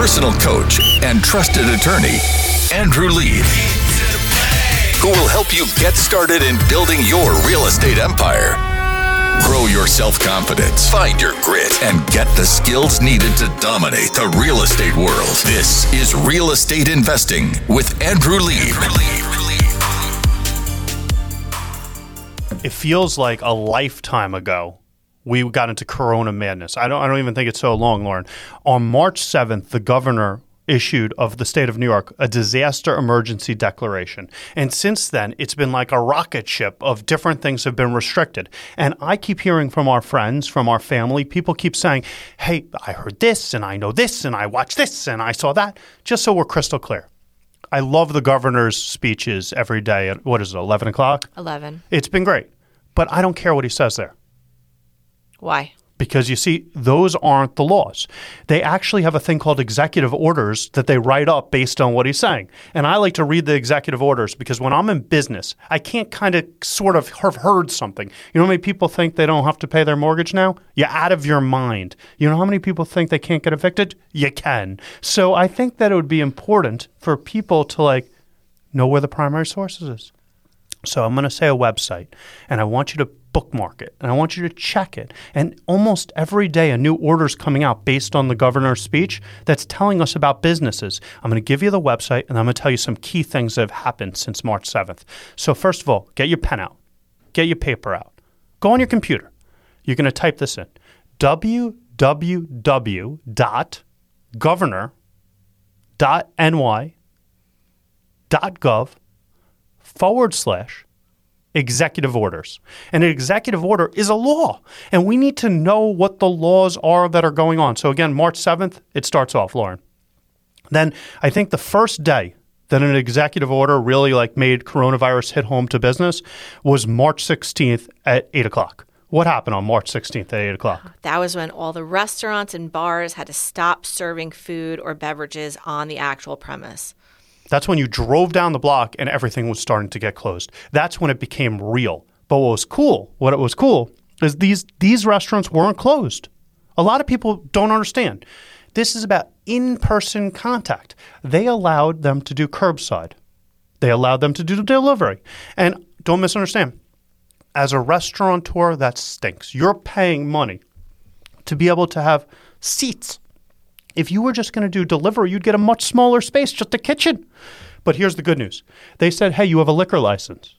personal coach and trusted attorney, Andrew Lieb, who will help you get started in building your real estate empire. Grow your self confidence, find your grit, and get the skills needed to dominate the real estate world. This is Real Estate Investing with Andrew Lieb. It feels like a lifetime ago we got into corona madness. I don't I don't even think it's so long, Lauren. On March 7th, the governor issued of the state of New York a disaster emergency declaration. And since then, it's been like a rocket ship of different things have been restricted. And I keep hearing from our friends, from our family, people keep saying, "Hey, I heard this and I know this and I watched this and I saw that." Just so we're crystal clear. I love the governor's speeches every day at what is it, 11 o'clock? 11. It's been great. But I don't care what he says there Why? because you see, those aren't the laws. They actually have a thing called executive orders that they write up based on what he's saying. And I like to read the executive orders because when I'm in business, I can't kind of sort of have heard something. You know how many people think they don't have to pay their mortgage now? You're out of your mind. You know how many people think they can't get evicted? You can. So I think that it would be important for people to like know where the primary sources is. So I'm going to say a website, and I want you to bookmark it, and I want you to check it. And almost every day, a new order is coming out based on the governor's speech that's telling us about businesses. I'm going to give you the website, and I'm going to tell you some key things that have happened since March 7th. So first of all, get your pen out, get your paper out, go on your computer. You're going to type this in: www.governor.ny.gov forward slash executive orders. And an executive order is a law, and we need to know what the laws are that are going on. So, again, March 7th, it starts off, Lauren. Then I think the first day that an executive order really like made coronavirus hit home to business was March 16th at 8 o'clock. What happened on March 16th at 8 o'clock? That was when all the restaurants and bars had to stop serving food or beverages on the actual premise. That's when you drove down the block and everything was starting to get closed. That's when it became real. But what was cool, what it was cool, is these these restaurants weren't closed. A lot of people don't understand. This is about in-person contact. They allowed them to do curbside. They allowed them to do delivery. And don't misunderstand. As a restaurateur, that stinks. You're paying money to be able to have seats if you were just going to do delivery, you'd get a much smaller space, just a kitchen. But here's the good news they said, hey, you have a liquor license.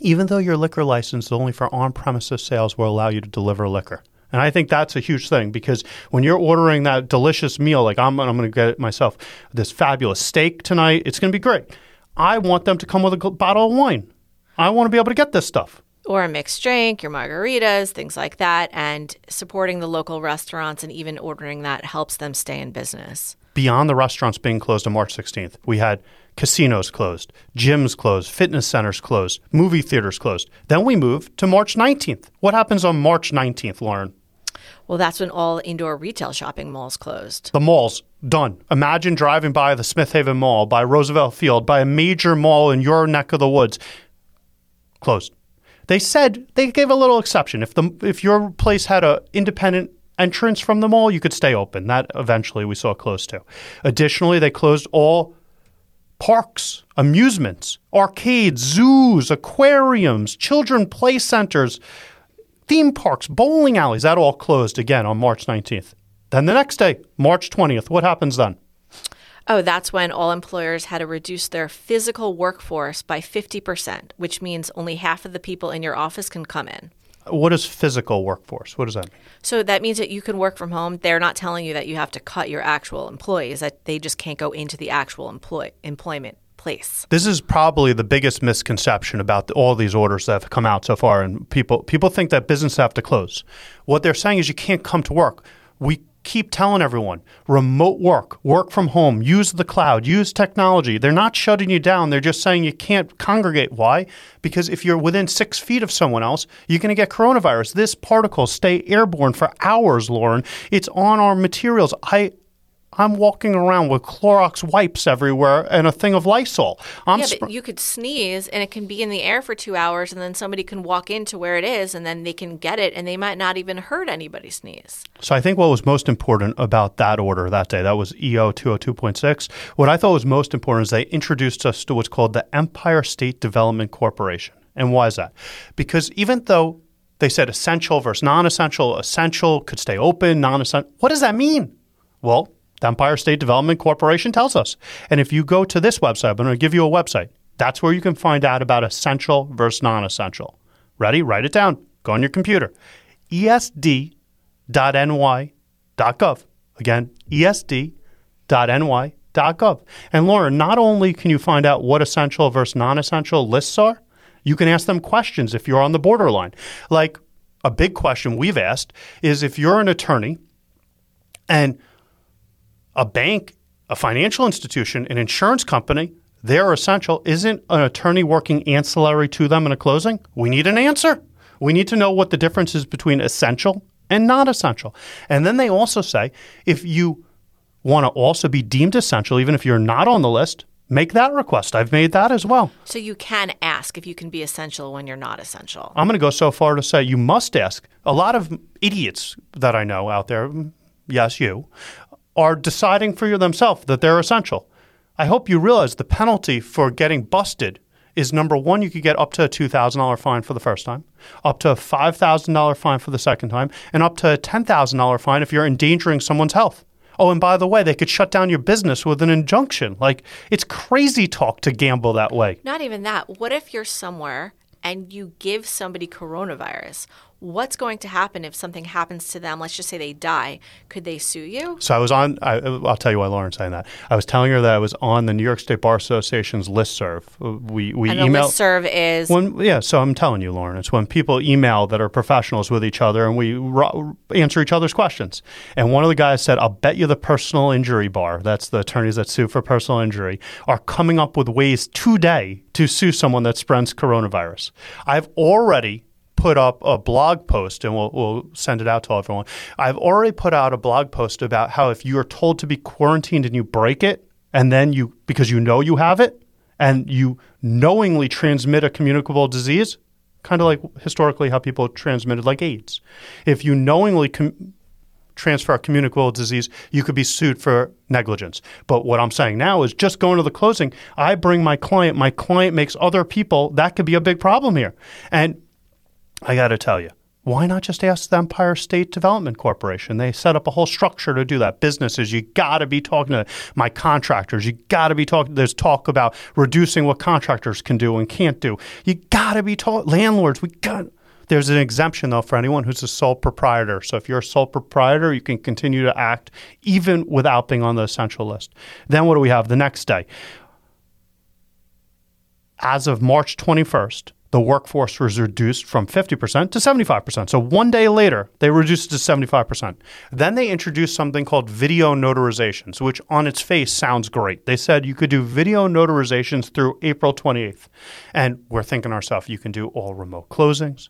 Even though your liquor license is only for on premises sales, will allow you to deliver liquor. And I think that's a huge thing because when you're ordering that delicious meal, like I'm, I'm going to get it myself, this fabulous steak tonight, it's going to be great. I want them to come with a bottle of wine. I want to be able to get this stuff or a mixed drink, your margaritas, things like that, and supporting the local restaurants and even ordering that helps them stay in business. Beyond the restaurants being closed on March 16th, we had casinos closed, gyms closed, fitness centers closed, movie theaters closed. Then we move to March 19th. What happens on March 19th, Lauren? Well, that's when all indoor retail shopping malls closed. The malls, done. Imagine driving by the Smith Haven Mall, by Roosevelt Field, by a major mall in your neck of the woods. Closed. They said they gave a little exception. If the if your place had a independent entrance from the mall, you could stay open. That eventually we saw close to. Additionally, they closed all parks, amusements, arcades, zoos, aquariums, children play centers, theme parks, bowling alleys. That all closed again on March 19th. Then the next day, March 20th, what happens then? Oh, that's when all employers had to reduce their physical workforce by 50%, which means only half of the people in your office can come in. What is physical workforce? What does that mean? So that means that you can work from home. They're not telling you that you have to cut your actual employees, that they just can't go into the actual employ- employment place. This is probably the biggest misconception about the, all these orders that have come out so far and people people think that businesses have to close. What they're saying is you can't come to work. We keep telling everyone remote work, work from home, use the cloud, use technology. They're not shutting you down. They're just saying you can't congregate. Why? Because if you're within six feet of someone else, you're going to get coronavirus. This particle stay airborne for hours, Lauren. It's on our materials. I I'm walking around with Clorox wipes everywhere and a thing of Lysol. I'm Yeah, sp- but you could sneeze and it can be in the air for two hours, and then somebody can walk into where it is, and then they can get it, and they might not even hurt anybody sneeze. So I think what was most important about that order that day, that was EO 202.6, what I thought was most important is they introduced us to what's called the Empire State Development Corporation. And why is that? Because even though they said essential versus non essential, essential could stay open, non essential, what does that mean? Well, the Empire State Development Corporation tells us. And if you go to this website, I'm going to give you a website. That's where you can find out about essential versus non essential. Ready? Write it down. Go on your computer. Esd.ny.gov. Again, esd.ny.gov. And Lauren, not only can you find out what essential versus non essential lists are, you can ask them questions if you're on the borderline. Like a big question we've asked is if you're an attorney and a bank, a financial institution, an insurance company, they're essential. Isn't an attorney working ancillary to them in a closing? We need an answer. We need to know what the difference is between essential and not essential. And then they also say if you want to also be deemed essential, even if you're not on the list, make that request. I've made that as well. So you can ask if you can be essential when you're not essential. I'm going to go so far to say you must ask. A lot of idiots that I know out there, yes, you, are deciding for themselves that they're essential. I hope you realize the penalty for getting busted is number one, you could get up to a $2,000 fine for the first time, up to a $5,000 fine for the second time, and up to a $10,000 fine if you're endangering someone's health. Oh, and by the way, they could shut down your business with an injunction. Like, it's crazy talk to gamble that way. Not even that. What if you're somewhere and you give somebody coronavirus? What's going to happen if something happens to them? Let's just say they die. Could they sue you? So I was on. I, I'll tell you why Lauren's saying that. I was telling her that I was on the New York State Bar Association's listserv. Uh, we we And email listserv is when yeah. So I'm telling you, Lauren, it's when people email that are professionals with each other, and we ro- answer each other's questions. And one of the guys said, "I'll bet you the personal injury bar. That's the attorneys that sue for personal injury are coming up with ways today to sue someone that spreads coronavirus. I've already." Put up a blog post and we'll, we'll send it out to everyone. I've already put out a blog post about how if you are told to be quarantined and you break it, and then you, because you know you have it, and you knowingly transmit a communicable disease, kind of like historically how people transmitted like AIDS. If you knowingly com- transfer a communicable disease, you could be sued for negligence. But what I'm saying now is just going to the closing, I bring my client, my client makes other people, that could be a big problem here. And I got to tell you, why not just ask the Empire State Development Corporation? They set up a whole structure to do that. Businesses, you got to be talking to my contractors. You got to be talking. There's talk about reducing what contractors can do and can't do. You got to be talking landlords. We got. There's an exemption though for anyone who's a sole proprietor. So if you're a sole proprietor, you can continue to act even without being on the essential list. Then what do we have the next day? As of March 21st, the workforce was reduced from 50% to 75%. So one day later, they reduced it to 75%. Then they introduced something called video notarizations, which on its face sounds great. They said you could do video notarizations through April 28th. And we're thinking ourselves, you can do all remote closings.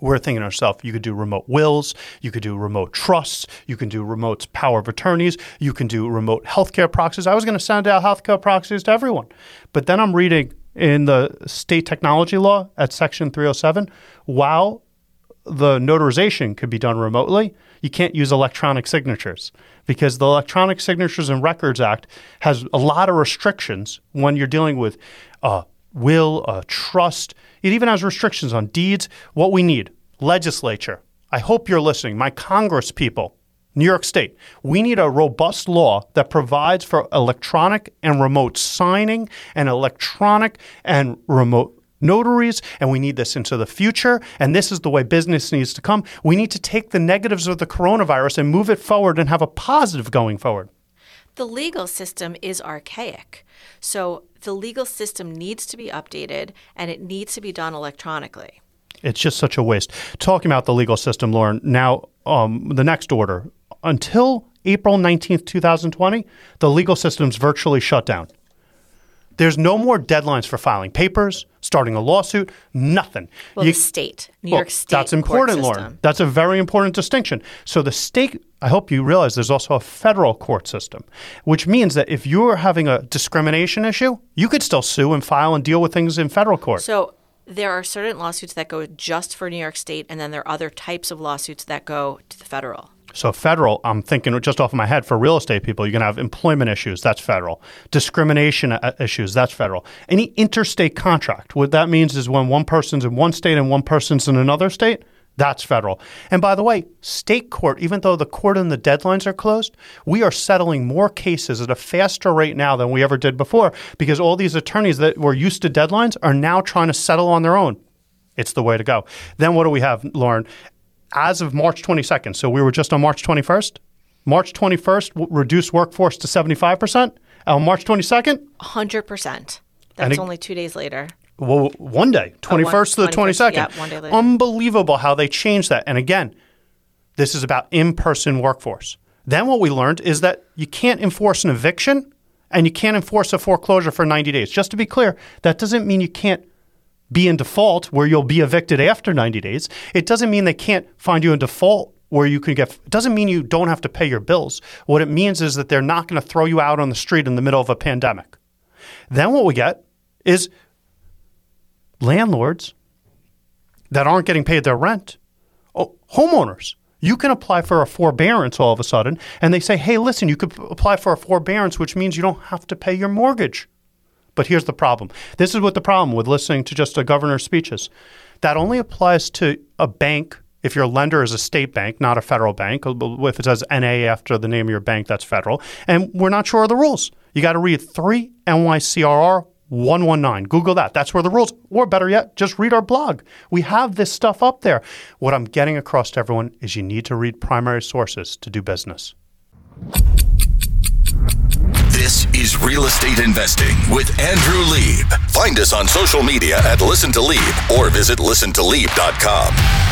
We're thinking ourselves, you could do remote wills, you could do remote trusts, you can do remote power of attorneys, you can do remote healthcare proxies. I was going to send out healthcare proxies to everyone. But then I'm reading in the state technology law at section 307 while the notarization could be done remotely you can't use electronic signatures because the electronic signatures and records act has a lot of restrictions when you're dealing with a will a trust. It even has restrictions on deeds. What we need legislature. I hope you're listening. My congress people New York State, we need a robust law that provides for electronic and remote signing and electronic and remote notaries, and we need this into the future. And this is the way business needs to come. We need to take the negatives of the coronavirus and move it forward and have a positive going forward. The legal system is archaic. So the legal system needs to be updated and it needs to be done electronically. It's just such a waste. Talking about the legal system, Lauren, now um, the next order. Until April 19th, 2020, the legal system's virtually shut down. There's no more deadlines for filing papers, starting a lawsuit, nothing. Well, You- the state, New well, York State. That's important, Lauren. That's a very important distinction. So the state, I hope you realize there's also a federal court system, which means that if you're having a discrimination issue, you could still sue and file and deal with things in federal court. So there are certain lawsuits that go just for New York State, and then there are other types of lawsuits that go to the federal. So federal, I'm thinking just off of my head for real estate people, you're going to have employment issues, that's federal. Discrimination uh, issues, that's federal. Any interstate contract, what that means is when one person's in one state and one person's in another state, that's federal. And by the way, state court, even though the court and the deadlines are closed, we are settling more cases at a faster rate now than we ever did before because all these attorneys that were used to deadlines are now trying to settle on their own. It's the way to go. Then what do we have, Lauren? As of March 22nd, so we were just on March 21st. March 21st, w- reduced workforce to 75%. On March 22nd, 100%. That's it- only two days later. Well, one day, 21st to the 21st, 22nd. yeah, one day later. Unbelievable how they changed that. And again, this is about in person workforce. Then what we learned is that you can't enforce an eviction and you can't enforce a foreclosure for 90 days. Just to be clear, that doesn't mean you can't be in default where you'll be evicted after 90 days. It doesn't mean they can't find you in default where you can get it doesn't mean you don't have to pay your bills. What it means is that they're not going to throw you out on the street in the middle of a pandemic. Then what we get is landlords that aren't getting paid their rent. Oh, homeowners. You can apply for a forbearance all of a sudden, and they say, hey, listen, you could apply for a forbearance, which means you don't have to pay your mortgage. But here's the problem. This is what the problem with listening to just a governor's speeches. That only applies to a bank if your lender is a state bank, not a federal bank. Uh, if it says NA after the name of your bank, that's federal. And we're not sure of the rules. You got to read 3 NYCRR 119. Google that. That's where the rules, or better yet, just read our blog. We have this stuff up there. What I'm getting across to everyone is you need to read primary sources to do business. This is Real Estate Investing with Andrew Lieb. Find us on social media at Listen to Lieb or visit listentolieb.com.